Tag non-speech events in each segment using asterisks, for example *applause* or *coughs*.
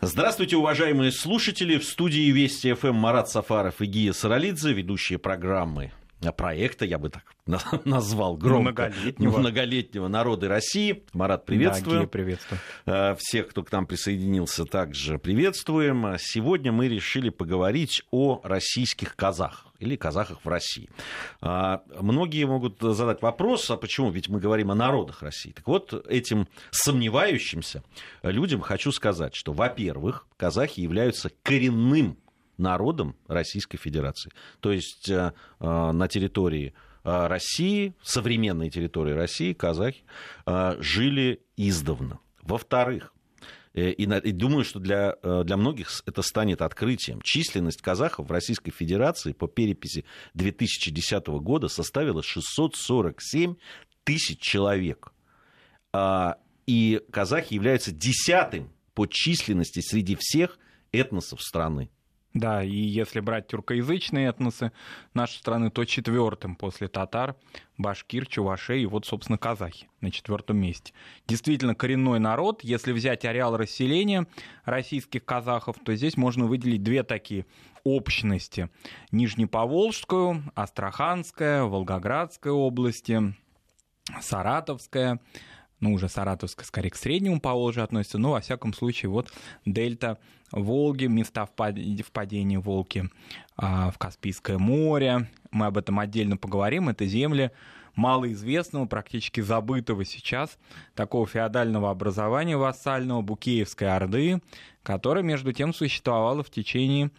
Здравствуйте, уважаемые слушатели. В студии Вести ФМ Марат Сафаров и Гия Саралидзе, ведущие программы проекта, я бы так *laughs* назвал громко, многолетнего, многолетнего народа России. Марат, приветствую. Да, приветствую. А, всех, кто к нам присоединился, также приветствуем. Сегодня мы решили поговорить о российских казахах или казахах в России. А, многие могут задать вопрос, а почему? Ведь мы говорим о народах России. Так вот, этим сомневающимся людям хочу сказать, что, во-первых, казахи являются коренным народом Российской Федерации. То есть э, э, на территории э, России, современной территории России, казахи жили издавна. Во-вторых, и, и думаю, что для, для многих это станет открытием. Численность казахов в Российской Федерации по переписи 2010 года составила 647 тысяч человек. А, и казахи являются десятым по численности среди всех этносов страны. Да, и если брать тюркоязычные этносы нашей страны, то четвертым после татар башкир, чувашей и вот, собственно, казахи на четвертом месте. Действительно, коренной народ. Если взять ареал расселения российских казахов, то здесь можно выделить две такие общности. Нижнеповолжскую, Астраханская, Волгоградская области, Саратовская ну, уже Саратовская скорее к среднему Поволжью относится, но, во всяком случае, вот дельта Волги, места впадения Волги а, в Каспийское море, мы об этом отдельно поговорим, это земли малоизвестного, практически забытого сейчас, такого феодального образования вассального Букеевской Орды, которое, между тем, существовало в течение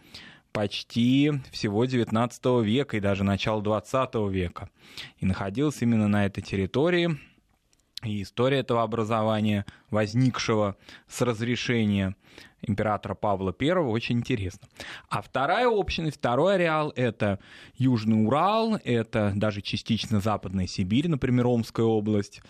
почти всего XIX века и даже начала XX века. И находилось именно на этой территории – и история этого образования, возникшего с разрешения императора Павла I, очень интересна. А вторая общность, второй ареал — это Южный Урал, это даже частично Западная Сибирь, например, Омская область.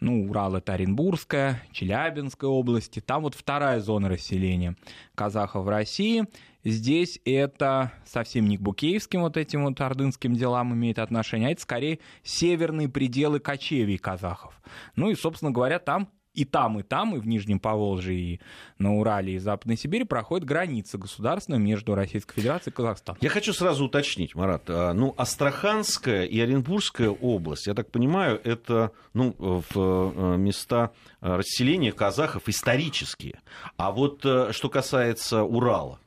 Ну, Урал — это Оренбургская, Челябинская области. Там вот вторая зона расселения казахов в России — Здесь это совсем не к букеевским вот этим вот ордынским делам имеет отношение, а это скорее северные пределы кочевий казахов. Ну и, собственно говоря, там и там, и там, и в Нижнем Поволжье, и на Урале, и Западной Сибири проходит граница государственная между Российской Федерацией и Казахстаном. Я хочу сразу уточнить, Марат. А, ну, Астраханская и Оренбургская область, я так понимаю, это ну, в э, места расселения казахов исторические. А вот э, что касается Урала,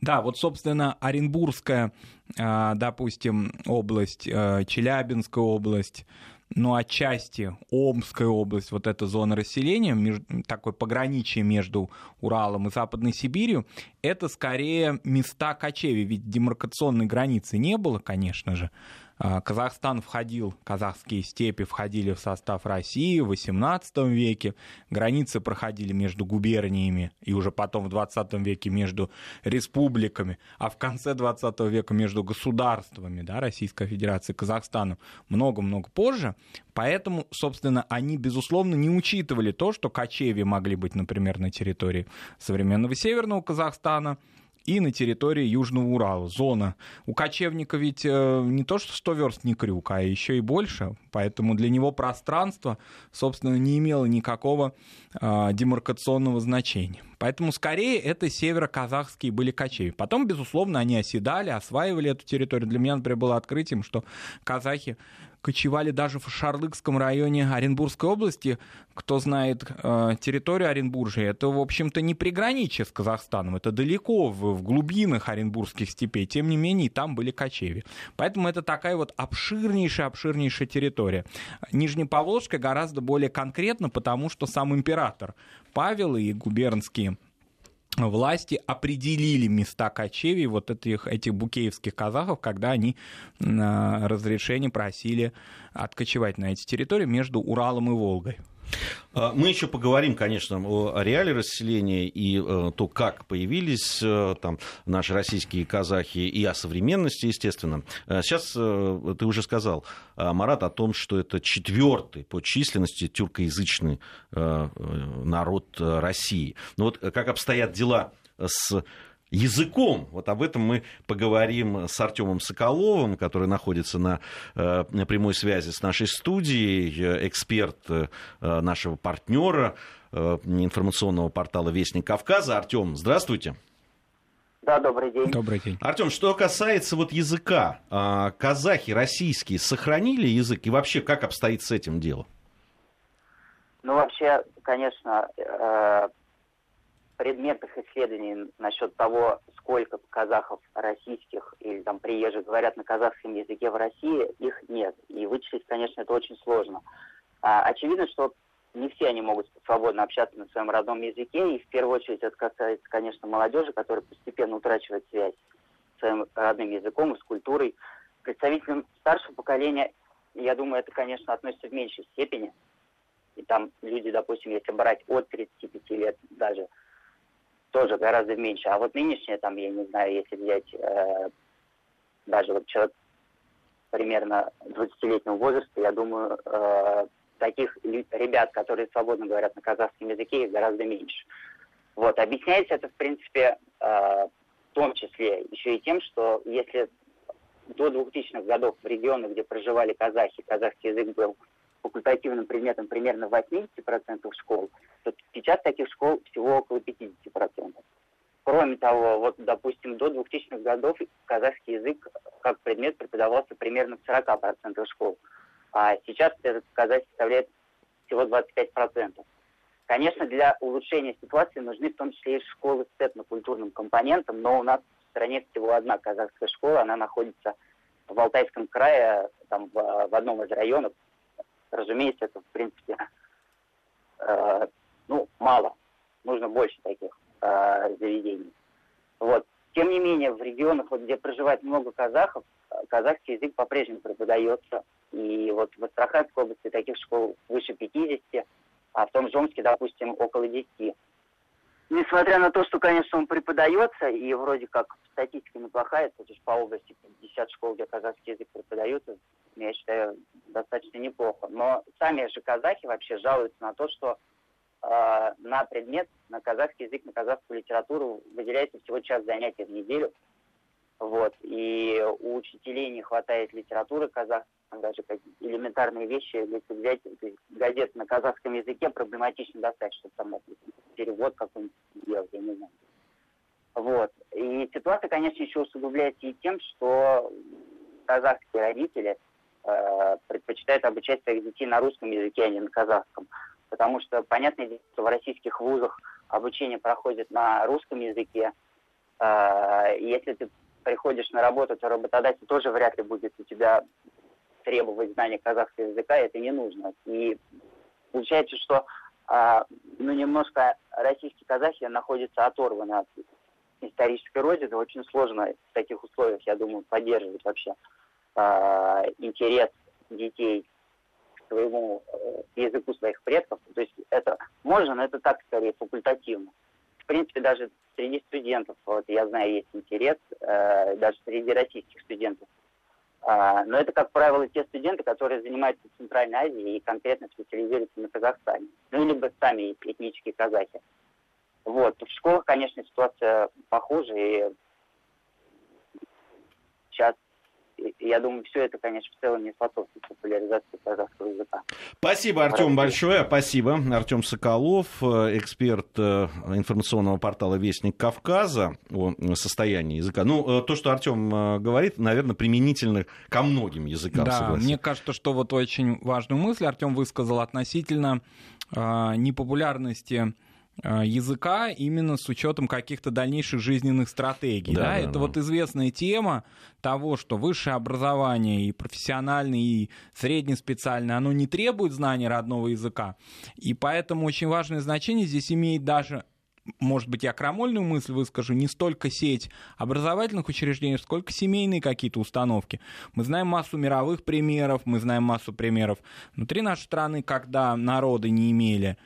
да, вот, собственно, Оренбургская, а, допустим, область, а, Челябинская область, ну, отчасти Омская область, вот эта зона расселения, такое пограничие между Уралом и Западной Сибирью, это скорее места кочеви, ведь демаркационной границы не было, конечно же, Казахстан входил, казахские степи входили в состав России в XVIII веке, границы проходили между губерниями и уже потом в XX веке между республиками, а в конце XX века между государствами да, Российской Федерации и Казахстаном. Много-много позже. Поэтому, собственно, они, безусловно, не учитывали то, что кочеви могли быть, например, на территории современного Северного Казахстана, и на территории Южного Урала. Зона. У кочевника ведь э, не то, что 100 верст не крюк, а еще и больше. Поэтому для него пространство, собственно, не имело никакого э, демаркационного значения. Поэтому скорее это северо-казахские были кочеви. Потом, безусловно, они оседали, осваивали эту территорию. Для меня, например, было открытием, что казахи кочевали даже в Шарлыкском районе Оренбургской области. Кто знает э, территорию Оренбуржья, это, в общем-то, не приграничие с Казахстаном, это далеко в, в глубинах Оренбургских степей. Тем не менее, там были кочеви. Поэтому это такая вот обширнейшая-обширнейшая территория. Нижнеповолжская гораздо более конкретно, потому что сам император Павел и губернские власти определили места кочевий вот этих, этих букеевских казахов, когда они разрешение просили откочевать на эти территории между Уралом и Волгой. А, мы еще поговорим, конечно, о реале расселения и э, то, как появились э, там наши российские казахи, и о современности, естественно. Э, сейчас ты уже сказал, Марат, о том, что это четвертый по численности тюркоязычный народ России. Но вот как обстоят дела с языком. Вот об этом мы поговорим с Артемом Соколовым, который находится на, э, на прямой связи с нашей студией, э, эксперт э, нашего партнера информационного портала Вестник Кавказа. Артем, здравствуйте. Да, добрый день. Добрый день. Артем, что касается вот языка, а, казахи российские сохранили язык и вообще как обстоит с этим дело? Ну, вообще, конечно, предметных исследований насчет того, сколько казахов российских или там приезжих говорят на казахском языке в России, их нет. И вычислить, конечно, это очень сложно. А, очевидно, что не все они могут свободно общаться на своем родном языке, и в первую очередь это касается, конечно, молодежи, которая постепенно утрачивает связь с своим родным языком и с культурой. Представителям старшего поколения, я думаю, это, конечно, относится в меньшей степени. И там люди, допустим, если брать от 35 лет даже, тоже гораздо меньше. А вот нынешнее, там, я не знаю, если взять э, даже вот человек примерно 20-летнего возраста, я думаю, э, таких ребят, которые свободно говорят на казахском языке, их гораздо меньше. Вот, объясняется это, в принципе, э, в том числе еще и тем, что если до 2000-х годов в регионах, где проживали казахи, казахский язык был факультативным предметом примерно в 80% школ, то сейчас таких школ всего около 50%. Кроме того, вот, допустим, до 2000-х годов казахский язык как предмет преподавался примерно в 40% школ, а сейчас этот показатель составляет всего 25%. Конечно, для улучшения ситуации нужны в том числе и школы с этнокультурным компонентом, но у нас в стране всего одна казахская школа, она находится в Алтайском крае, там, в, в одном из районов, разумеется, это, в принципе, э, ну, мало. Нужно больше таких э, заведений. Вот. Тем не менее, в регионах, вот, где проживает много казахов, казахский язык по-прежнему преподается. И вот в Астраханской области таких школ выше 50, а в том же Омске, допустим, около 10. Несмотря на то, что, конечно, он преподается, и вроде как статистика неплохая, то есть по области 50 школ, где казахский язык преподается, я считаю, достаточно неплохо. Но сами же казахи вообще жалуются на то, что э, на предмет, на казахский язык, на казахскую литературу выделяется всего час занятий в неделю. Вот. И у учителей не хватает литературы казахской, даже как элементарные вещи, если взять газет на казахском языке, проблематично достать, чтобы там перевод какой-нибудь сделать, я не знаю. Вот. И ситуация, конечно, еще усугубляется и тем, что казахские родители э, предпочитают обучать своих детей на русском языке, а не на казахском. Потому что, понятное дело, что в российских вузах обучение проходит на русском языке. Э, если ты приходишь на работу, то работодатель тоже вряд ли будет у тебя требовать знания казахского языка, это не нужно. И получается, что э, ну, немножко российские казахи находятся оторваны от исторической родины. Очень сложно в таких условиях, я думаю, поддерживать вообще э, интерес детей к своему э, языку своих предков. То есть это можно, но это так скорее факультативно. В принципе, даже среди студентов, вот я знаю, есть интерес, э, даже среди российских студентов а, но это, как правило, те студенты, которые занимаются в Центральной Азии и конкретно специализируются на Казахстане. Ну, либо сами этнические казахи. Вот. В школах, конечно, ситуация похуже, и сейчас я думаю, все это, конечно, в целом не способствует популяризации казахского языка. Спасибо, Артем, большое. Спасибо. Артем Соколов, э, эксперт э, информационного портала «Вестник Кавказа» о состоянии языка. Ну, э, то, что Артем говорит, наверное, применительно ко многим языкам. Да, согласен. мне кажется, что вот очень важную мысль Артем высказал относительно э, непопулярности Э, языка именно с учетом каких-то дальнейших жизненных стратегий. Да, да? Да, Это да. вот известная тема того, что высшее образование и профессиональное, и среднеспециальное, оно не требует знания родного языка. И поэтому очень важное значение здесь имеет даже может быть, я крамольную мысль выскажу, не столько сеть образовательных учреждений, сколько семейные какие-то установки. Мы знаем массу мировых примеров, мы знаем массу примеров внутри нашей страны, когда народы не имели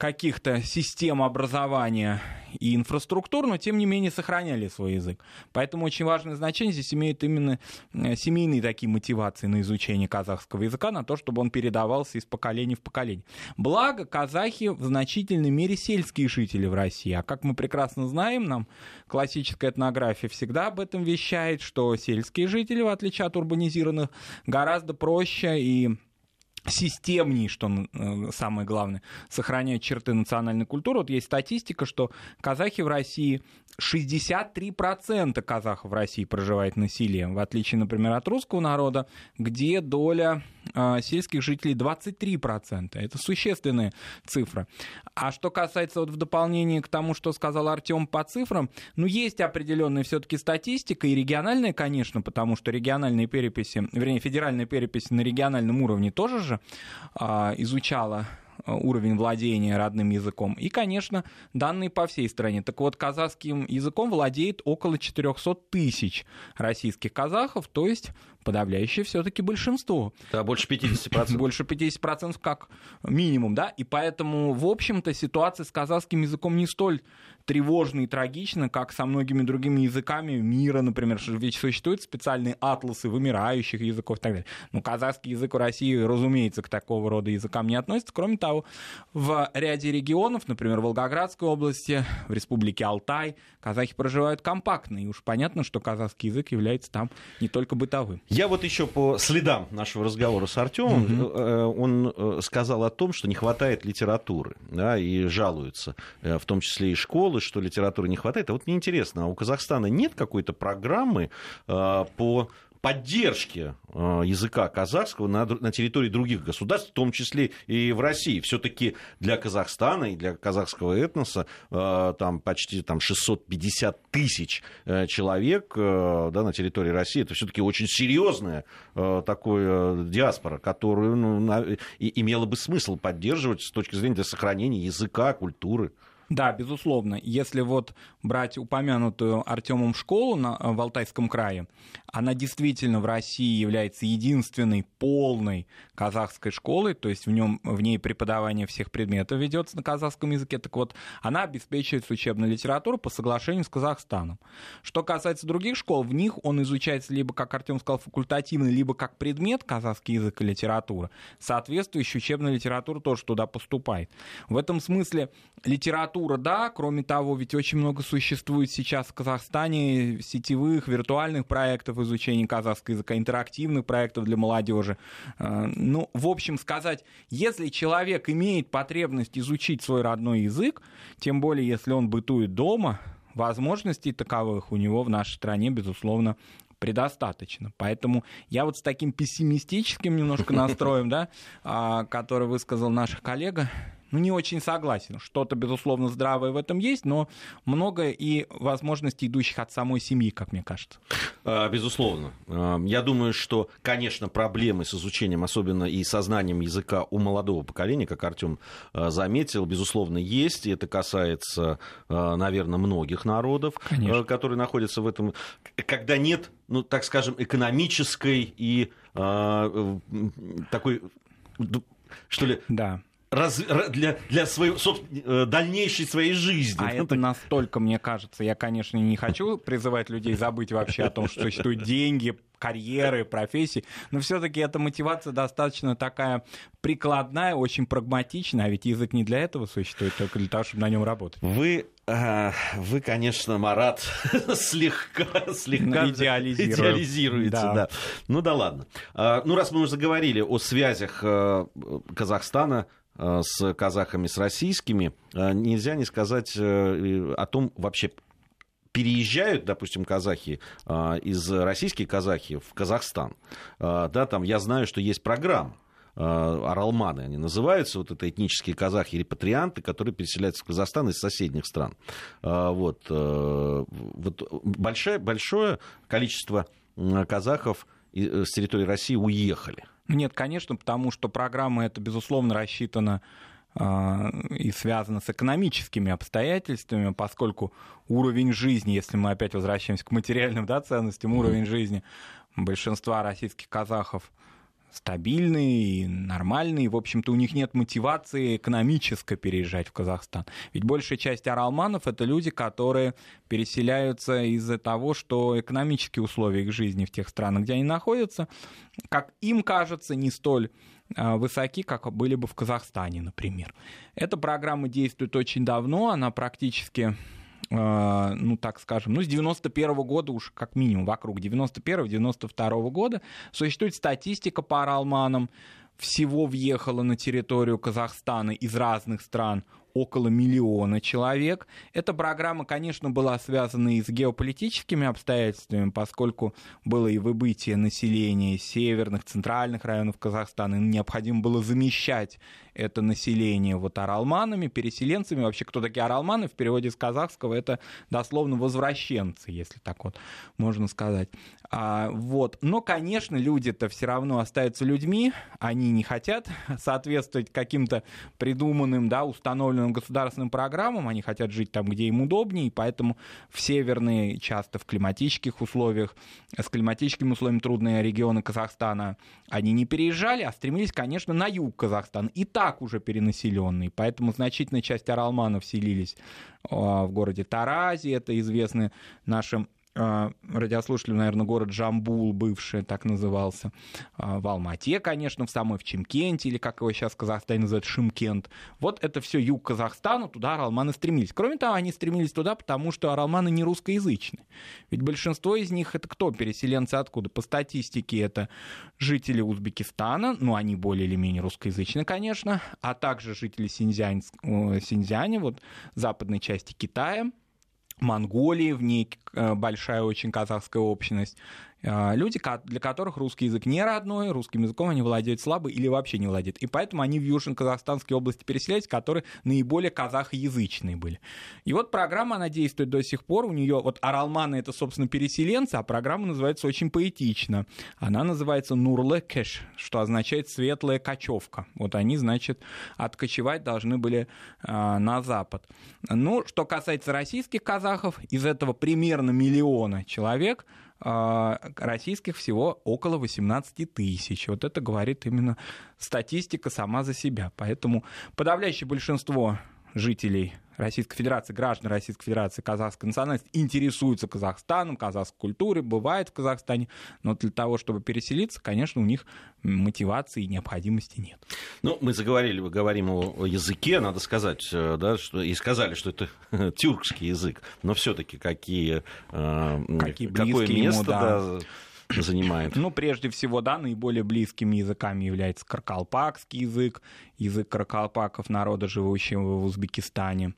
каких-то систем образования и инфраструктур, но тем не менее сохраняли свой язык. Поэтому очень важное значение здесь имеют именно э, семейные такие мотивации на изучение казахского языка, на то, чтобы он передавался из поколения в поколение. Благо, казахи в значительной мере сельские жители в России. А как мы прекрасно знаем, нам классическая этнография всегда об этом вещает, что сельские жители, в отличие от урбанизированных, гораздо проще и системней, что э, самое главное, сохраняют черты национальной культуры. Вот есть статистика, что казахи в России 63% казахов в России проживает насилие, в отличие, например, от русского народа, где доля э, сельских жителей 23%. Это существенная цифра. А что касается вот в дополнение к тому, что сказал Артем по цифрам, ну, есть определенная все-таки статистика, и региональная, конечно, потому что региональные переписи, вернее, федеральная перепись на региональном уровне тоже же э, изучала Э, уровень владения родным языком. И, конечно, данные по всей стране. Так вот, казахским языком владеет около 400 тысяч российских казахов, то есть подавляющее все-таки большинство. Да, больше 50%. *laughs* Больше 50% как минимум, да, и поэтому, в общем-то, ситуация с казахским языком не столь тревожна и трагична, как со многими другими языками мира, например, ведь существуют специальные атласы вымирающих языков и так далее. Но казахский язык в России, разумеется, к такого рода языкам не относится. Кроме того, в ряде регионов, например, в Волгоградской области, в республике Алтай, казахи проживают компактно, и уж понятно, что казахский язык является там не только бытовым. Я вот еще по следам нашего разговора с Артемом, угу. он э, сказал о том, что не хватает литературы, да, и жалуются, в том числе и школы, что литературы не хватает. А вот мне интересно, а у Казахстана нет какой-то программы по поддержки э, языка казахского на, на территории других государств, в том числе и в России. Все-таки для Казахстана и для казахского этноса э, там почти там, 650 тысяч э, человек да, на территории России. Это все-таки очень серьезная такая диаспора, которую ну, и, имело бы смысл поддерживать с точки зрения для сохранения языка, культуры. Да, безусловно. Если вот брать упомянутую Артемом школу на, в Алтайском крае, она действительно в России является единственной полной казахской школой, то есть в, нем, в ней преподавание всех предметов ведется на казахском языке. Так вот, она обеспечивает учебную литературу по соглашению с Казахстаном. Что касается других школ, в них он изучается либо, как Артем сказал, факультативно, либо как предмет казахский язык и литература. Соответствующая учебная литература тоже туда поступает. В этом смысле литература, да, кроме того, ведь очень много существует сейчас в Казахстане сетевых, виртуальных проектов изучения казахского языка, интерактивных проектов для молодежи. Э, ну, в общем сказать, если человек имеет потребность изучить свой родной язык, тем более если он бытует дома, возможностей таковых у него в нашей стране, безусловно, предостаточно. Поэтому я вот с таким пессимистическим немножко настроем, да, а, который высказал наш коллега, ну, не очень согласен. Что-то, безусловно, здравое в этом есть, но много и возможностей, идущих от самой семьи, как мне кажется. А, безусловно. А, я думаю, что, конечно, проблемы с изучением, особенно и сознанием языка у молодого поколения, как Артем а, заметил, безусловно, есть. И это касается, наверное, многих народов, конечно. которые находятся в этом. Когда нет, ну, так скажем, экономической и такой что ли, да раз, для, для своей, э, дальнейшей своей жизни. А это настолько, мне кажется, я, конечно, не хочу призывать людей забыть вообще о том, что существуют деньги, карьеры, профессии, но все-таки эта мотивация достаточно такая прикладная, очень прагматичная, а ведь язык не для этого существует, только для того, чтобы на нем работать. Вы э, вы, конечно, Марат, *laughs* слегка, слегка идеализируете. Да. да. Ну да ладно. А, ну, раз мы уже заговорили о связях э, Казахстана с казахами, с российскими, э, нельзя не сказать э, о том вообще, переезжают, допустим, казахи из российских казахи в Казахстан. Да, там я знаю, что есть программа. Аралманы они называются, вот это этнические казахи, репатрианты, которые переселяются в Казахстан из соседних стран. Вот, вот большое, большое количество казахов с территории России уехали. Нет, конечно, потому что программа эта, безусловно, рассчитана а, и связана с экономическими обстоятельствами, поскольку уровень жизни, если мы опять возвращаемся к материальным да, ценностям, уровень жизни большинства российских казахов стабильные нормальные. В общем-то, у них нет мотивации экономически переезжать в Казахстан. Ведь большая часть оралманов — это люди, которые переселяются из-за того, что экономические условия их жизни в тех странах, где они находятся, как им кажется, не столь а, высоки, как были бы в Казахстане, например. Эта программа действует очень давно, она практически ну, так скажем, ну, с 91 -го года уж как минимум вокруг 91-92 года существует статистика по Аралманам. Всего въехало на территорию Казахстана из разных стран около миллиона человек. Эта программа, конечно, была связана и с геополитическими обстоятельствами, поскольку было и выбытие населения северных, центральных районов Казахстана, и необходимо было замещать это население вот оралманами, переселенцами. Вообще, кто такие оралманы в переводе с казахского, это дословно возвращенцы, если так вот можно сказать. А, вот. Но, конечно, люди-то все равно остаются людьми, они не хотят соответствовать каким-то придуманным, да, установленным государственным программам, они хотят жить там, где им удобнее, и поэтому в северные, часто в климатических условиях, с климатическими условиями трудные регионы Казахстана, они не переезжали, а стремились, конечно, на юг Казахстана. И так уже перенаселенный, поэтому значительная часть оралманов селились а, в городе Тарази, это известный нашим радиослушателям, наверное, город Джамбул, бывший так назывался, а, в Алмате, конечно, в самой, в Чемкенте, или как его сейчас в Казахстане называют, Шимкент. Вот это все юг Казахстана, туда аралманы стремились. Кроме того, они стремились туда, потому что аралманы не русскоязычны. Ведь большинство из них это кто? Переселенцы откуда? По статистике это жители Узбекистана, ну, они более или менее русскоязычны, конечно, а также жители Синьцзянь, Синьцзяня, вот западной части Китая, Монголии, в ней э, большая очень казахская общность, люди, для которых русский язык не родной, русским языком они владеют слабо или вообще не владеют. И поэтому они в Южно-Казахстанской области переселялись, которые наиболее казахоязычные были. И вот программа, она действует до сих пор. У нее, вот Аралманы это, собственно, переселенцы, а программа называется очень поэтично. Она называется Нурлекеш, что означает светлая кочевка. Вот они, значит, откочевать должны были э, на запад. Ну, что касается российских казахов, из этого примерно миллиона человек а, российских всего около 18 тысяч. Вот это говорит именно статистика сама за себя. Поэтому подавляющее большинство жителей Российской Федерации, граждан Российской Федерации казахской национальности интересуются Казахстаном, казахской культурой, бывает в Казахстане, но для того, чтобы переселиться, конечно, у них мотивации и необходимости нет. Ну, мы заговорили, мы говорим о, о языке, надо сказать, э, да, что, и сказали, что это *laughs* тюркский язык, но все-таки какие, э, какие какое место, ему, да. да *coughs* занимает? Ну, прежде всего, да, наиболее близкими языками является каркалпакский язык, язык каркалпаков, народа, живущего в Узбекистане.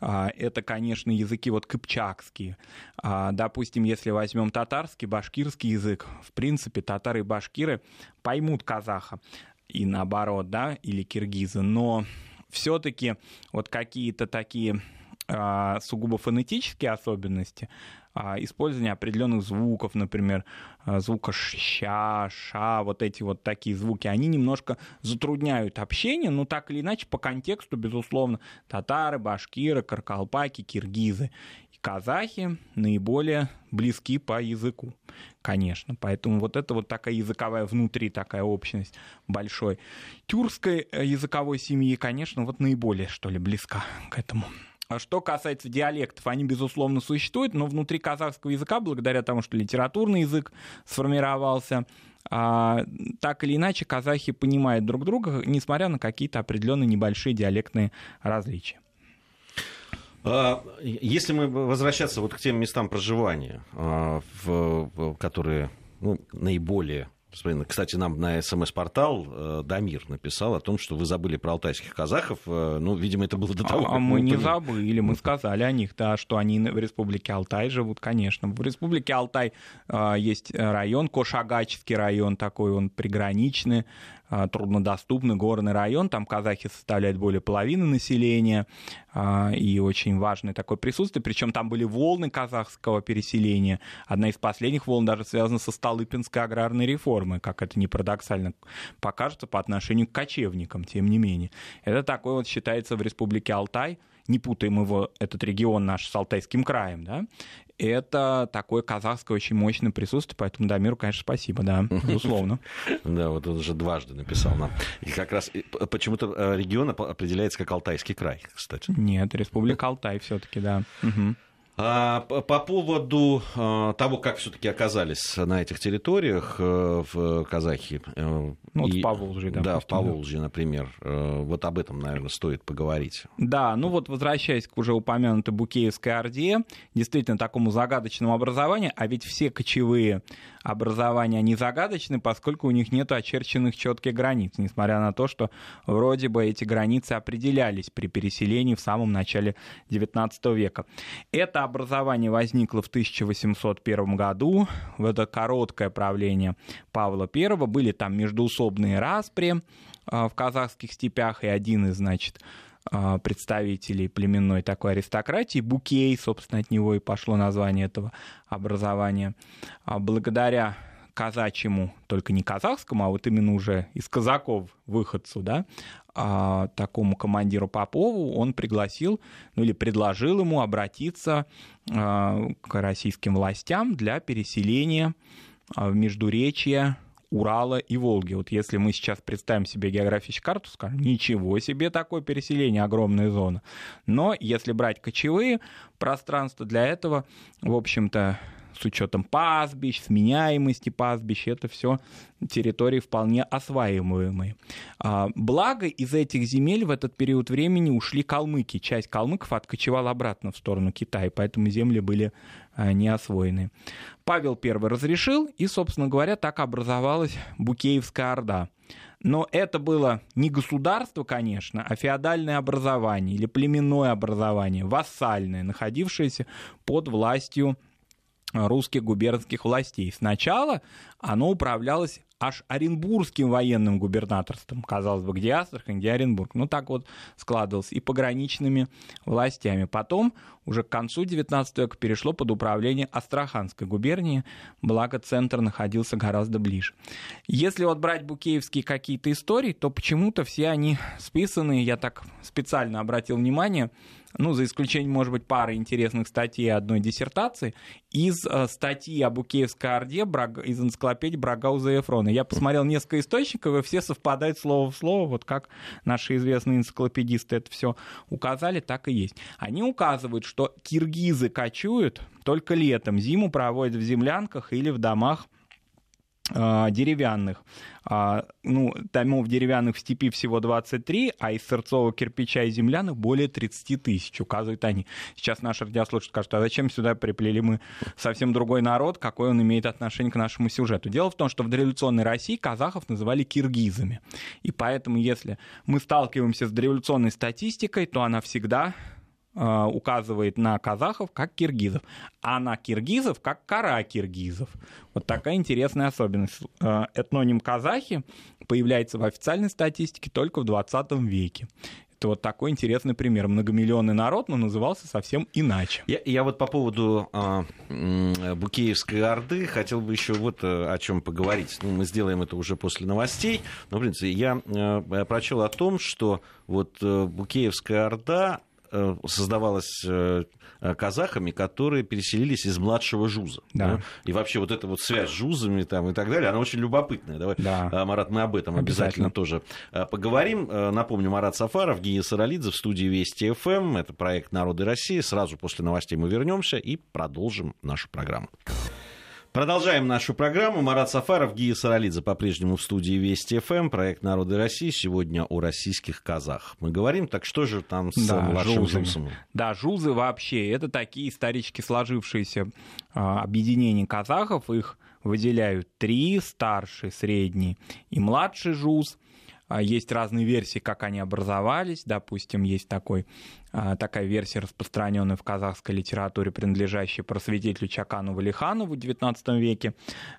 А, это, конечно, языки вот кыпчакские. А, допустим, если возьмем татарский, башкирский язык, в принципе, татары и башкиры поймут казаха и наоборот, да, или киргизы, но все-таки вот какие-то такие а, сугубо фонетические особенности, использование определенных звуков, например, а, звука ща, ша, вот эти вот такие звуки, они немножко затрудняют общение, но так или иначе по контексту, безусловно, татары, башкиры, каркалпаки, киргизы и казахи наиболее близки по языку, конечно. Поэтому вот это вот такая языковая внутри такая общность большой. Тюркской э, языковой семьи, конечно, вот наиболее, что ли, близка к этому. А что касается диалектов, они, безусловно, существуют, но внутри казахского языка, благодаря тому, что литературный язык сформировался, а, так или иначе казахи понимают друг друга, несмотря на какие-то определенные небольшие диалектные различия. А, если мы возвращаться вот к тем местам проживания, в, которые ну, наиболее кстати, нам на СМС-портал э, Дамир написал о том, что вы забыли про алтайских казахов. Э, ну, видимо, это было до того, а, как мы... не забыли, мы сказали о них, да, что они в Республике Алтай живут, конечно. В Республике Алтай э, есть район, Кошагачский район такой, он приграничный, а, труднодоступный горный район, там казахи составляют более половины населения, а, и очень важное такое присутствие, причем там были волны казахского переселения. Одна из последних волн даже связана со Столыпинской аграрной реформой, как это не парадоксально покажется по отношению к кочевникам, тем не менее. Это такой вот считается в республике Алтай, не путаем его, этот регион наш с Алтайским краем, да, это такое казахское очень мощное присутствие, поэтому Дамиру, конечно, спасибо, да, безусловно. Да, вот он уже дважды написал нам. И как раз почему-то э, регион определяется как Алтайский край, кстати. Нет, Республика Алтай все-таки, да. А, по поводу а, того, как все-таки оказались на этих территориях э, в Казахии. Э, ну, и, в Поволжье, да. Да, в Поволжье, например. Э, вот об этом, наверное, стоит поговорить. Да, ну вот возвращаясь к уже упомянутой Букеевской Орде, действительно такому загадочному образованию, а ведь все кочевые образования, они загадочны, поскольку у них нет очерченных четких границ, несмотря на то, что вроде бы эти границы определялись при переселении в самом начале XIX века. Это образование возникло в 1801 году. В это короткое правление Павла I были там междуусобные распри а, в казахских степях, и один из, значит, представителей племенной такой аристократии, Букей, собственно, от него и пошло название этого образования. А, благодаря казачьему, только не казахскому, а вот именно уже из казаков выходцу, да, а, такому командиру Попову, он пригласил, ну или предложил ему обратиться а, к российским властям для переселения а, в Междуречье Урала и Волги. Вот если мы сейчас представим себе географическую карту, скажем, ничего себе такое переселение, огромная зона. Но если брать кочевые пространства, для этого, в общем-то, с учетом пастбищ, сменяемости пастбищ, это все территории вполне осваиваемые. А, благо, из этих земель в этот период времени ушли калмыки. Часть калмыков откочевала обратно в сторону Китая, поэтому земли были а, не освоены. Павел I разрешил, и, собственно говоря, так образовалась Букеевская Орда. Но это было не государство, конечно, а феодальное образование или племенное образование, вассальное, находившееся под властью русских губернских властей. Сначала оно управлялось аж Оренбургским военным губернаторством. Казалось бы, где Астрахань, где Оренбург. Ну, так вот складывалось. И пограничными властями. Потом, уже к концу XIX века, перешло под управление Астраханской губернии, благо центр находился гораздо ближе. Если вот брать букеевские какие-то истории, то почему-то все они списаны, я так специально обратил внимание, ну, за исключением, может быть, пары интересных статей и одной диссертации, из э, статьи о Букеевской Орде из энциклопедии Брагауза и Эфрона. Я посмотрел несколько источников, и все совпадают слово в слово, вот как наши известные энциклопедисты это все указали, так и есть. Они указывают, что киргизы кочуют только летом, зиму проводят в землянках или в домах деревянных. А, ну, домов деревянных в степи всего 23, а из сырцового кирпича и земляных более 30 тысяч, указывают они. Сейчас наши радиослушатели скажут, а зачем сюда приплели мы совсем другой народ, какой он имеет отношение к нашему сюжету? Дело в том, что в дореволюционной России казахов называли киргизами. И поэтому, если мы сталкиваемся с дореволюционной статистикой, то она всегда указывает на казахов как киргизов, а на киргизов как кара киргизов. Вот такая интересная особенность. Э, этноним казахи появляется в официальной статистике только в 20 веке. Это вот такой интересный пример. Многомиллионный народ, но назывался совсем иначе. Я, я вот по поводу э, Букеевской Орды хотел бы еще вот э, о чем поговорить. Ну, мы сделаем это уже после новостей. Но, в принципе, я э, прочел о том, что вот э, Букеевская Орда Э, создавалась э, казахами, которые переселились из младшего жуза. Да. Да? И вообще вот эта вот связь с жузами там, и так далее, она очень любопытная. Давай, да. Э, Марат, мы об этом обязательно, обязательно тоже поговорим. Напомню, Марат Сафаров, Гия Саралидзе в студии Вести ФМ. Это проект «Народы России». Сразу после новостей мы вернемся и продолжим нашу программу. Продолжаем нашу программу. Марат Сафаров, Гия Саралидзе по-прежнему в студии Вести ФМ, проект «Народы России». Сегодня о российских казах. Мы говорим, так что же там с да, младшим жузом? Да, жузы вообще, это такие исторически сложившиеся а, объединения казахов. Их выделяют три, старший, средний и младший жуз. А, есть разные версии, как они образовались. Допустим, есть такой а, такая версия, распространенная в казахской литературе, принадлежащая просветителю Чакану Валиханову в XIX веке,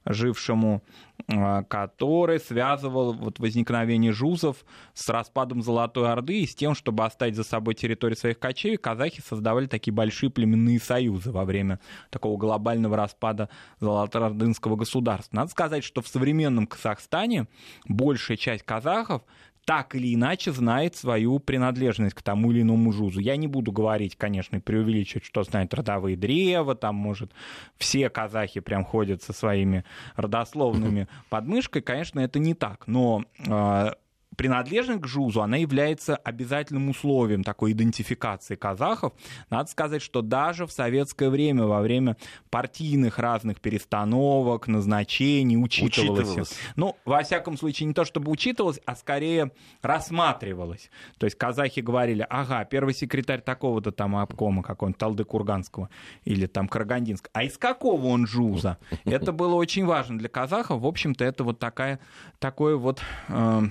жившему, а, который связывал вот возникновение жузов с распадом Золотой Орды и с тем, чтобы оставить за собой территорию своих кочевий, казахи создавали такие большие племенные союзы во время такого глобального распада Золотоордынского государства. Надо сказать, что в современном Казахстане большая часть казахов так или иначе знает свою принадлежность к тому или иному жузу. Я не буду говорить, конечно, преувеличивать, что знают родовые древа, там, может, все казахи прям ходят со своими родословными *laughs* подмышкой. Конечно, это не так, но а, принадлежность к ЖУЗу, она является обязательным условием такой идентификации казахов. Надо сказать, что даже в советское время, во время партийных разных перестановок, назначений, учитывалось. учитывалось. Ну, во всяком случае, не то чтобы учитывалось, а скорее рассматривалось. То есть казахи говорили, ага, первый секретарь такого-то там обкома какого-нибудь Талды-Курганского или там Карагандинского. А из какого он ЖУЗа? Это было очень важно для казахов. В общем-то, это вот такая, такое вот э,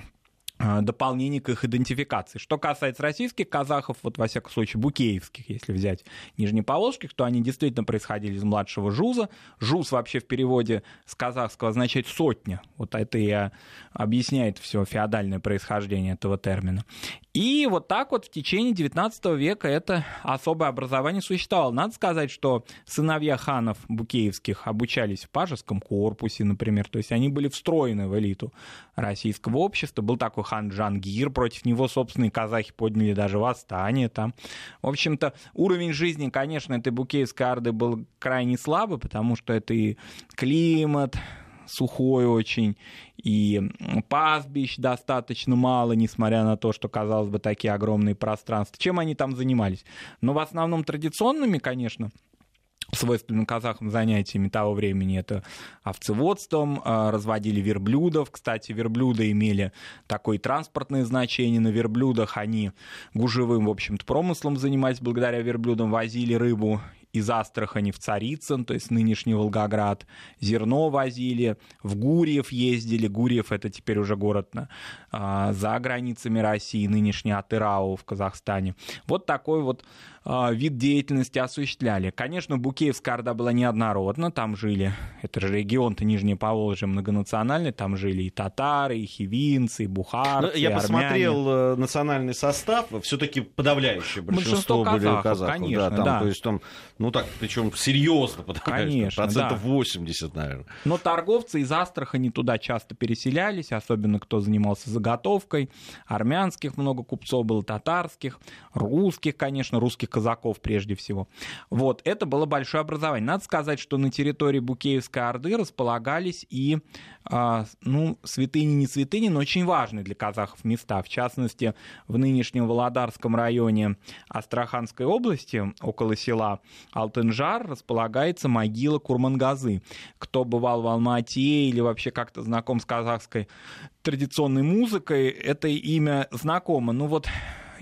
дополнение к их идентификации. Что касается российских казахов, вот во всяком случае букеевских, если взять нижнеповолжских, то они действительно происходили из младшего жуза. Жуз вообще в переводе с казахского означает сотня. Вот это и объясняет все феодальное происхождение этого термина. И вот так вот в течение 19 века это особое образование существовало. Надо сказать, что сыновья ханов букеевских обучались в пажеском корпусе, например, то есть они были встроены в элиту российского общества. Был такой хан Джангир, против него собственные казахи подняли даже восстание там. В общем-то, уровень жизни, конечно, этой букеевской арды был крайне слабый, потому что это и климат, сухой очень, и пастбищ достаточно мало, несмотря на то, что, казалось бы, такие огромные пространства. Чем они там занимались? Но в основном традиционными, конечно, свойственным казахам занятиями того времени это овцеводством, а, разводили верблюдов. Кстати, верблюды имели такое транспортное значение. На верблюдах они гужевым, в общем-то, промыслом занимались. Благодаря верблюдам возили рыбу из Астрахани в Царицын, то есть нынешний Волгоград. Зерно возили, в Гурьев ездили. Гурьев — это теперь уже город на, а, за границами России, нынешний Атырау в Казахстане. Вот такой вот вид деятельности осуществляли. Конечно, Букеевская Орда была неоднородна, там жили, это же регион-то Нижнее Поволжье многонациональный, там жили и татары, и хивинцы, и бухарцы, ну, Я и посмотрел э, национальный состав, все-таки подавляющее большинство, большинство были казахов конечно, да, там, да. То есть там, ну так, причем серьезно конечно, процентов да. 80, наверное. Но торговцы из Астрахани туда часто переселялись, особенно кто занимался заготовкой, армянских много купцов было, татарских, русских, конечно, русских казаков прежде всего. Вот, это было большое образование. Надо сказать, что на территории Букеевской Орды располагались и, а, ну, святыни не святыни, но очень важные для казахов места. В частности, в нынешнем Володарском районе Астраханской области, около села Алтынжар, располагается могила Курмангазы. Кто бывал в Алмате или вообще как-то знаком с казахской традиционной музыкой, это имя знакомо. Ну вот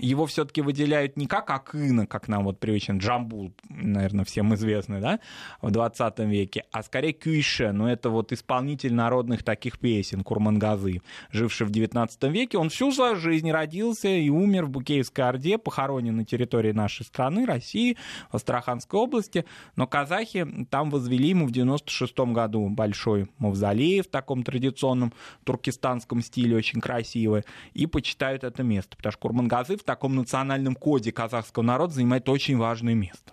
его все-таки выделяют не как Акына, как нам вот привычен Джамбул, наверное, всем известный, да, в 20 веке, а скорее Кюйше, ну это вот исполнитель народных таких песен, Курмангазы, живший в 19 веке, он всю свою жизнь родился и умер в Букеевской Орде, похоронен на территории нашей страны, России, в Астраханской области, но казахи там возвели ему в 96 году большой мавзолей в таком традиционном туркестанском стиле, очень красивый, и почитают это место, потому что Курмангазы в таком национальном коде казахского народа занимает очень важное место.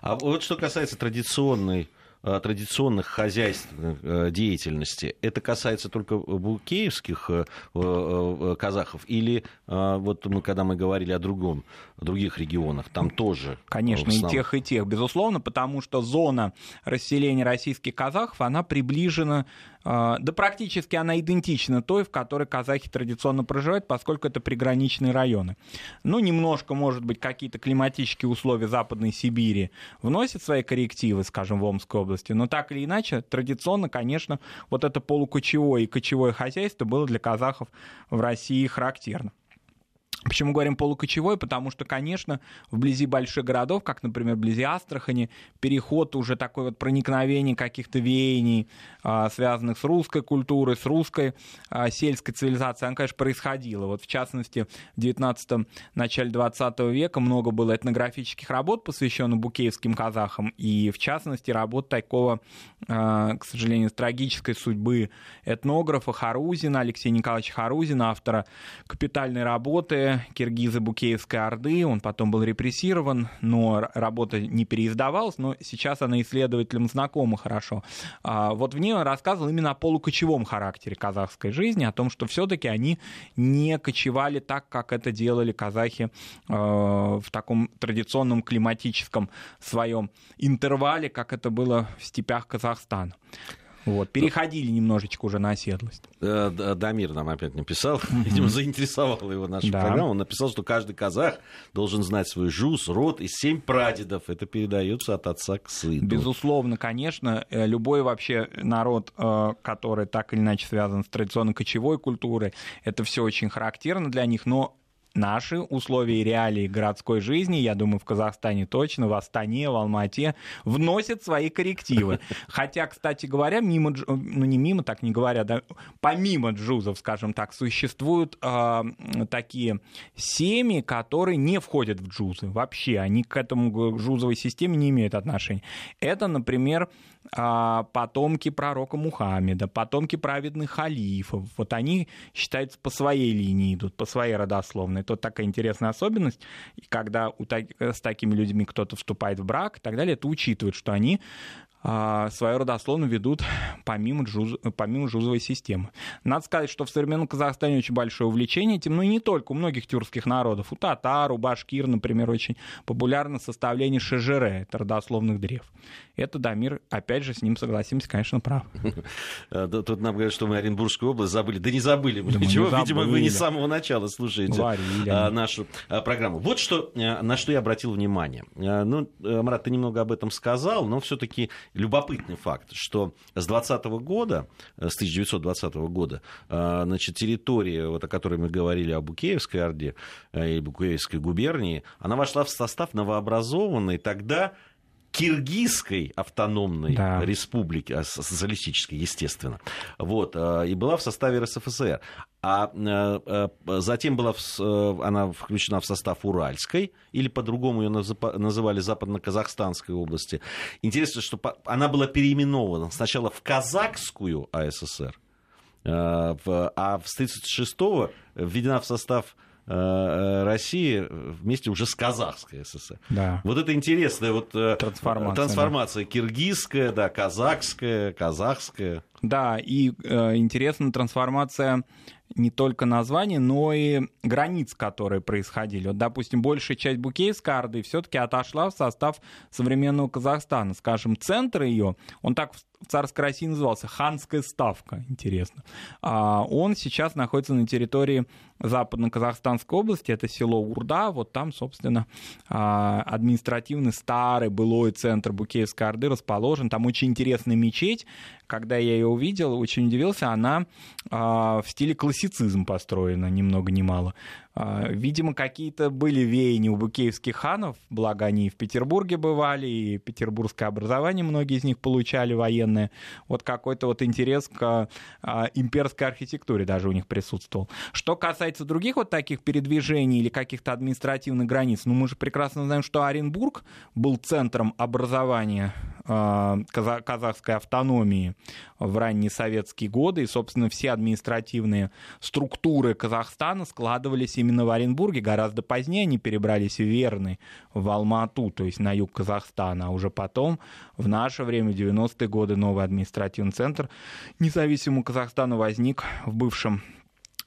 А вот что касается традиционной Э, традиционных хозяйственных э, деятельности, это касается только букеевских э, казахов или вот мы, когда мы говорили о другом, о других регионах, там тоже? Конечно, и тех, и тех, безусловно, потому что зона расселения российских казахов, она приближена, да практически она идентична той, в которой казахи традиционно проживают, поскольку это приграничные районы. Ну, немножко, может быть, какие-то климатические условия Западной Сибири вносят свои коррективы, скажем, в Омской области, области. Но так или иначе, традиционно, конечно, вот это полукочевое и кочевое хозяйство было для казахов в России характерно. Почему говорим полукочевой? Потому что, конечно, вблизи больших городов, как, например, вблизи Астрахани, переход уже такой вот проникновение каких-то веяний, а, связанных с русской культурой, с русской а, сельской цивилизацией, он, конечно, происходило. Вот, в частности, в 19 начале 20 века много было этнографических работ, посвященных букеевским казахам, и, в частности, работ такого, а, к сожалению, трагической судьбы этнографа Харузина, Алексея Николаевича Харузина, автора капитальной работы были киргизы Букеевской Орды, он потом был репрессирован, но работа не переиздавалась, но сейчас она исследователям знакома хорошо. А, вот в ней он рассказывал именно о полукочевом характере казахской жизни, о том, что все-таки они не кочевали так, как это делали казахи в таком традиционном климатическом своем интервале, как это было в степях Казахстана. Вот, переходили немножечко уже на оседлость. Э, Дамир нам опять написал, *laughs* видимо, заинтересовала его наша да. программа. Он написал, что каждый казах должен знать свой жус, род и семь прадедов. Это передается от отца к сыну. Безусловно, конечно, э, любой вообще народ, э, который так или иначе связан с традиционной кочевой культурой, это все очень характерно для них, но наши условия и реалии городской жизни, я думаю, в Казахстане точно, в Астане, в Алмате, вносят свои коррективы. *laughs* Хотя, кстати говоря, мимо, ну не мимо, так не говоря, да, помимо джузов, скажем так, существуют э, такие семьи, которые не входят в джузы вообще, они к этому к джузовой системе не имеют отношения. Это, например, потомки пророка Мухаммеда, потомки праведных халифов. Вот они считаются по своей линии идут, по своей родословной. Вот такая интересная особенность. И когда у, с такими людьми кто-то вступает в брак и так далее, это учитывает, что они а, свою родословную ведут помимо, джуз, помимо джузовой системы. Надо сказать, что в современном Казахстане очень большое увлечение этим, ну и не только у многих тюркских народов. У татар, у башкир, например, очень популярно составление шежере, это родословных древ. Это Дамир, опять же, с ним согласимся, конечно, прав. *laughs* Э, тут нам говорят, что мы Оренбургскую область забыли. Да не забыли мы ничего. Видимо, вы не с самого начала слушаете а, нашу а, программу. Вот что, э, на что я обратил внимание. Э, ну, Марат, ты немного об этом сказал, но все-таки любопытный факт, что с 20 года, с 1920 года, значит, территория, вот, о которой мы говорили, о Букеевской Орде и Букеевской губернии, она вошла в состав новообразованной тогда Киргизской автономной да. республики, а, социалистической, естественно, вот, а, и была в составе РСФСР. А, а затем была она включена в состав Уральской, или по-другому ее называли Западно-Казахстанской области. Интересно, что она была переименована сначала в Казахскую АССР, а в 1936-го введена в состав Э, э, России вместе уже с Казахской ССР. Да. Вот это интересная вот э, трансформация, трансформация да. киргизская, да, казахская, казахская. Да, и э, интересна трансформация не только названий, но и границ, которые происходили. Вот, допустим, большая часть Букейской Орды все-таки отошла в состав современного Казахстана. Скажем, центр ее, он так в царской России назывался Ханская ставка, интересно. А он сейчас находится на территории Западно-Казахстанской области, это село Урда, вот там, собственно, а, административный старый былой центр Букеевской Орды расположен, там очень интересная мечеть, когда я ее увидел, очень удивился, она а, в стиле классицизм построена, ни много ни мало. А, видимо, какие-то были веяния у букеевских ханов, благо они и в Петербурге бывали, и петербургское образование многие из них получали военное. Вот какой-то вот интерес к имперской архитектуре даже у них присутствовал. Что касается других вот таких передвижений или каких-то административных границ, ну мы же прекрасно знаем, что Оренбург был центром образования а, казахской автономии в ранние советские годы, и, собственно, все административные структуры Казахстана складывались именно в Оренбурге. Гораздо позднее они перебрались в Верны, в Алмату, то есть на юг Казахстана. А уже потом, в наше время, в 90-е годы, новый административный центр независимого Казахстана возник в бывшем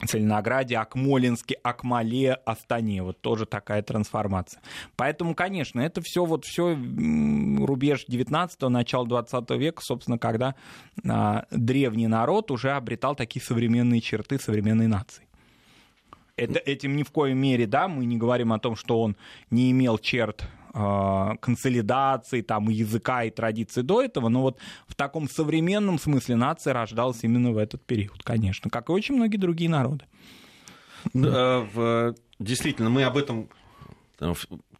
Целинограде, Акмолинске, Акмале, Астане. Вот тоже такая трансформация. Поэтому, конечно, это все вот все рубеж 19-го, начала 20 века, собственно, когда а, древний народ уже обретал такие современные черты современной нации. Это, этим ни в коей мере, да, мы не говорим о том, что он не имел черт консолидации, там, языка и традиций до этого, но вот в таком современном смысле нация рождалась именно в этот период, конечно, как и очень многие другие народы. Да, действительно, мы об этом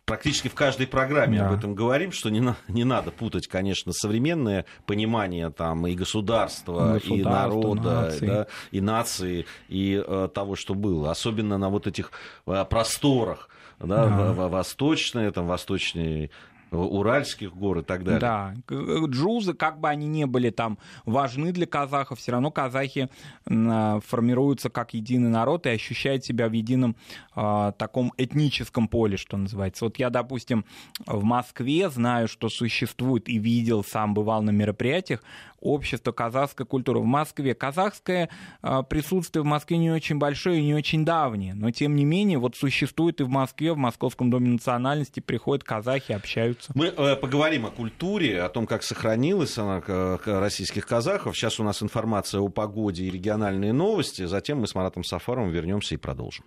практически в каждой программе да. об этом говорим, что не, на, не надо путать, конечно, современное понимание там, и государства, Государство, и народа, нации. Да, и нации, и э, того, что было. Особенно на вот этих э, просторах, да, да. В, в, восточной, там, восточной Уральских гор и так далее. Да, джузы, как бы они не были там важны для казахов, все равно казахи формируются как единый народ и ощущают себя в едином э, таком этническом поле, что называется. Вот я, допустим, в Москве знаю, что существует и видел, сам бывал на мероприятиях, общество казахской культуры. В Москве казахское э, присутствие в Москве не очень большое и не очень давнее, но тем не менее вот существует и в Москве, в Московском доме национальности приходят казахи, общаются. Мы э, поговорим о культуре, о том, как сохранилась она российских казахов. Сейчас у нас информация о погоде и региональные новости. Затем мы с Маратом Сафаровым вернемся и продолжим.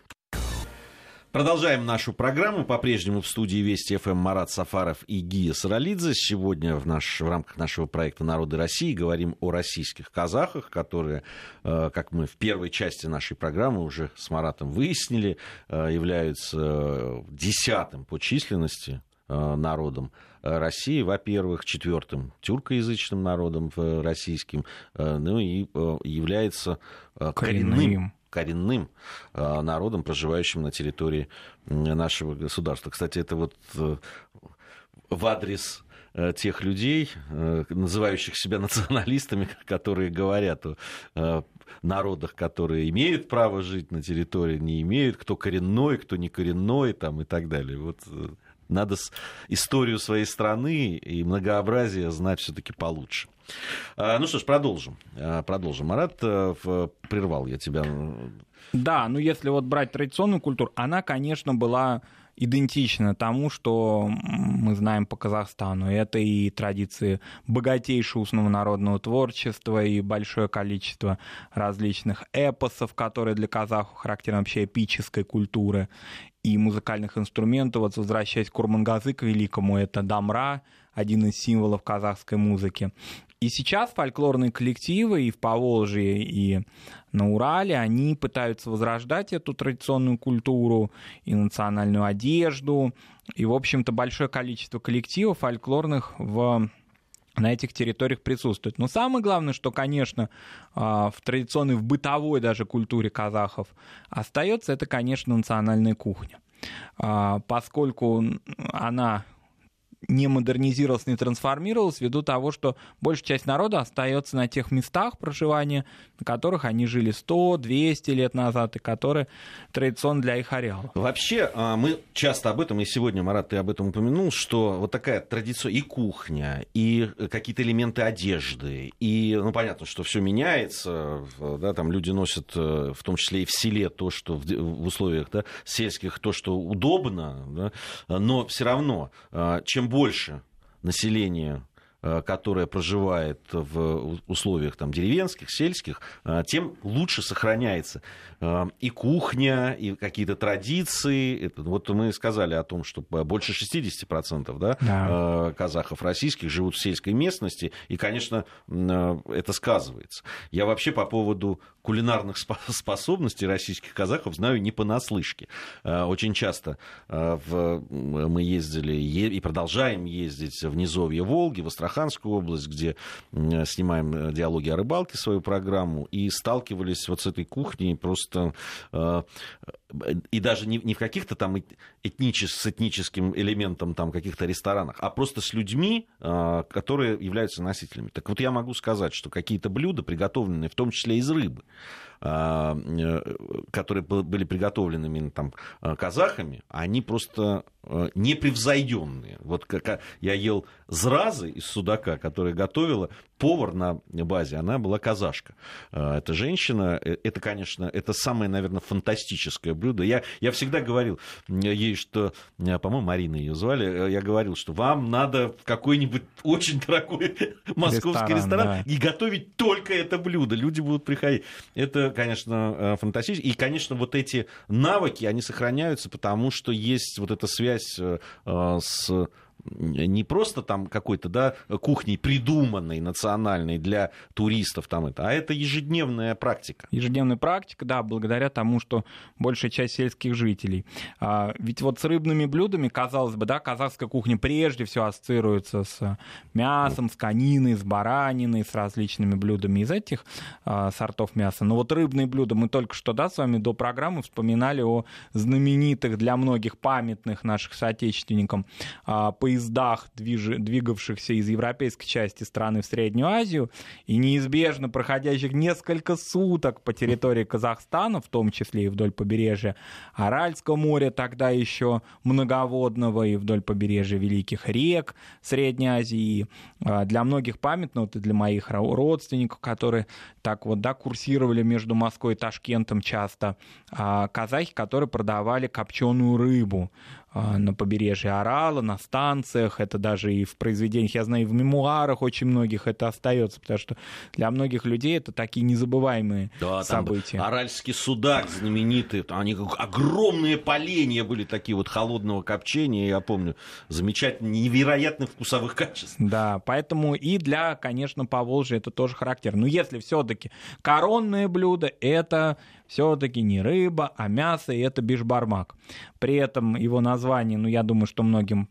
Продолжаем нашу программу. По-прежнему в студии Вести ФМ Марат Сафаров и Гия Саралидзе. Сегодня в, наш, в рамках нашего проекта «Народы России» говорим о российских казахах, которые, э, как мы в первой части нашей программы уже с Маратом выяснили, э, являются десятым по численности э, народом России, во-первых, четвертым тюркоязычным народом российским, ну и является коренным коренным э, народом, проживающим на территории нашего государства. Кстати, это вот э, в адрес э, тех людей, называющих себя *laughs* националистами, которые говорят о народах, которые имеют право жить на территории, не имеют, кто коренной, кто не коренной там, и так далее. Вот надо историю своей страны и многообразие знать все-таки получше. А, ну что ж, продолжим. А, продолжим. Марат, э, прервал я тебя. Да, ну если вот брать традиционную культуру, она, конечно, была идентична тому, что мы знаем по Казахстану. Это и традиции богатейшего устного народного творчества, и большое количество различных эпосов, которые для казахов характерны вообще эпической культуры, и музыкальных инструментов. Вот возвращаясь к Урмангазы, к великому, это дамра, один из символов казахской музыки. И сейчас фольклорные коллективы и в Поволжье, и на Урале, они пытаются возрождать эту традиционную культуру и национальную одежду. И, в общем-то, большое количество коллективов фольклорных в на этих территориях присутствует. Но самое главное, что, конечно, а, в традиционной, в бытовой даже культуре казахов остается, это, конечно, национальная кухня. А, поскольку она не модернизировалась, не трансформировалась ввиду того, что большая часть народа остается на тех местах проживания, на которых они жили 100, 200 лет назад, и которые традиционно для их ареала. Вообще, а, мы часто об этом, и сегодня, Марат, ты об этом упомянул, что вот такая традиция и кухня, и какие-то элементы одежды, и, ну, понятно, что все меняется, да, там люди носят, э, в том числе и в селе, то, что в, в условиях да, сельских, то, что удобно, да, но все равно, а, чем больше населения Э, которая проживает в условиях там, деревенских, сельских, э, тем лучше сохраняется э, и кухня, и какие-то традиции. Вот мы сказали о том, что больше 60% да, да. казахов российских живут в сельской местности, и, конечно, это сказывается. Я вообще по поводу кулинарных *laughs* способностей российских казахов знаю не понаслышке. Очень часто мы ездили и продолжаем ездить в низовье Волги, в Астрахань, Астраханскую область, где снимаем э, диалоги о рыбалке, свою программу, и сталкивались вот с этой кухней просто э, и даже не, в каких-то там этничес, с этническим элементом там каких-то ресторанах, а просто с людьми, э, которые являются носителями. Так вот я могу сказать, что какие-то блюда, приготовленные в том числе из рыбы, которые были приготовлены именно там казахами, они просто непревзойденные. Вот как я ел зразы из судака, которые готовила повар на базе, она была казашка. А, эта женщина, э, это, конечно, это самое, наверное, фантастическое блюдо. Я, я всегда говорил ей, что, э, по-моему, Марина ее звали, э, я говорил, что вам надо в какой-нибудь очень дорогой *laughs* московский ресторан, ресторан да. и готовить только это блюдо. Люди будут приходить. Это, конечно, фантастически. И, конечно, вот эти навыки, они сохраняются, потому что есть вот эта связь с не просто там какой-то, да, кухней придуманной национальной для туристов там это, а это ежедневная практика. Ежедневная практика, да, благодаря тому, что большая часть сельских жителей. А, ведь вот с рыбными блюдами, казалось бы, да, казахская кухня прежде всего ассоциируется с мясом, с кониной, с бараниной, с различными блюдами из этих а, сортов мяса. Но вот рыбные блюда, мы только что, да, с вами до программы вспоминали о знаменитых для многих памятных наших соотечественникам а, поездах, движ... двигавшихся из европейской части страны в Среднюю Азию, и неизбежно проходящих несколько суток по территории Казахстана, в том числе и вдоль побережья Аральского моря, тогда еще многоводного, и вдоль побережья великих рек Средней Азии. А, для многих памятно, вот и для моих родственников, которые так вот, да, курсировали между Москвой и Ташкентом часто, а, казахи, которые продавали копченую рыбу. А, на побережье Орала, на станциях, это даже и в произведениях, я знаю, и в мемуарах очень многих это остается, потому что для многих людей это такие незабываемые да, события. Там Аральский судак знаменитый, они огромные поленья были такие вот холодного копчения, я помню, замечательно, невероятных вкусовых качеств. Да, поэтому и для, конечно, Поволжья это тоже характерно. Но если все-таки коронное блюдо, это все-таки не рыба, а мясо, и это бишбармак. При этом его название, ну, я думаю, что многим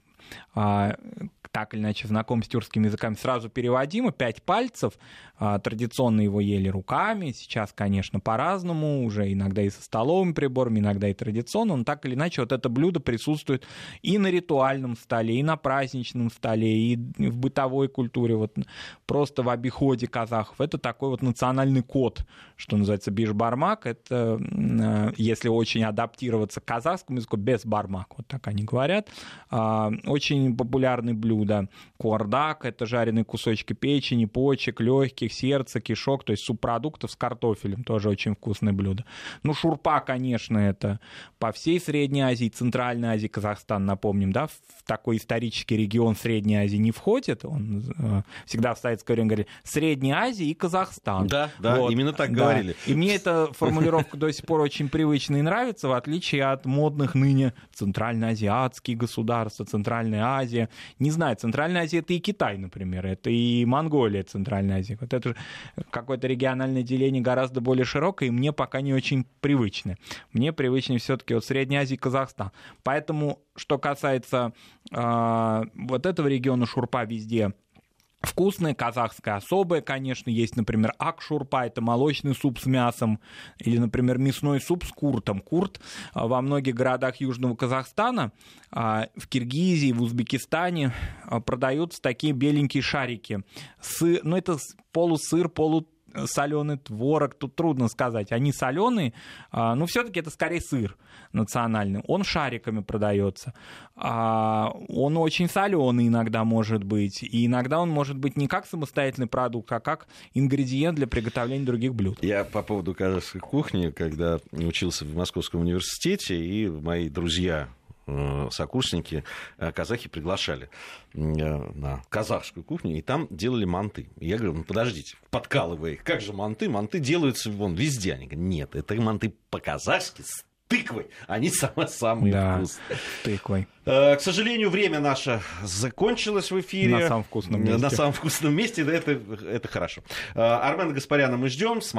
так или иначе знаком с тюркскими языками, сразу переводимо. Пять пальцев. А, традиционно его ели руками. Сейчас, конечно, по-разному. Уже иногда и со столовыми приборами, иногда и традиционно. Но так или иначе вот это блюдо присутствует и на ритуальном столе, и на праздничном столе, и в бытовой культуре. Вот просто в обиходе казахов. Это такой вот национальный код, что называется бишбармак. Это, а, если очень адаптироваться к казахскому языку, без бармак. Вот так они говорят. Очень популярный блюдо блюда. Куардак — это жареные кусочки печени, почек, легких, сердца, кишок, то есть субпродуктов с картофелем, тоже очень вкусное блюдо. Ну, шурпа, конечно, это по всей Средней Азии, Центральной Азии, Казахстан, напомним, да, в такой исторический регион Средней Азии не входит. Он э, всегда в советское время говорили Средняя Азия и Казахстан. Да, да, вот. именно так да. говорили. И мне эта формулировка до сих пор очень привычна и нравится, в отличие от модных ныне центральноазиатские государства, Центральная Азия. Не знаю, Центральная Азия это и Китай, например, это и Монголия, Центральная Азия. Вот это какое-то региональное деление гораздо более широкое, и мне пока не очень привычно. Мне привычнее все-таки вот Средняя Азия и Казахстан. Поэтому, что касается э, вот этого региона Шурпа везде Вкусная казахская особая, конечно, есть, например, акшурпа, это молочный суп с мясом, или, например, мясной суп с куртом. Курт а, во многих городах Южного Казахстана, а, в Киргизии, в Узбекистане а, продаются такие беленькие шарики. Сы, ну, это полусыр, полу соленый творог, тут трудно сказать. Они соленые, а, но все-таки это скорее сыр национальный. Он шариками продается. А, он очень соленый иногда может быть. И иногда он может быть не как самостоятельный продукт, а как ингредиент для приготовления других блюд. Я по поводу казахской кухни, когда учился в Московском университете, и мои друзья сокурсники, э, казахи приглашали э, на казахскую кухню, и там делали манты. И я говорю, ну подождите, подкалывая их, как же манты? Манты делаются вон везде. Они говорят, нет, это манты по-казахски с тыквой. Они самые, самые да, вкусные. тыквой. К сожалению, время наше закончилось в эфире. На самом вкусном месте. На самом вкусном месте, да, это, это хорошо. Армена Гаспаряна мы ждем.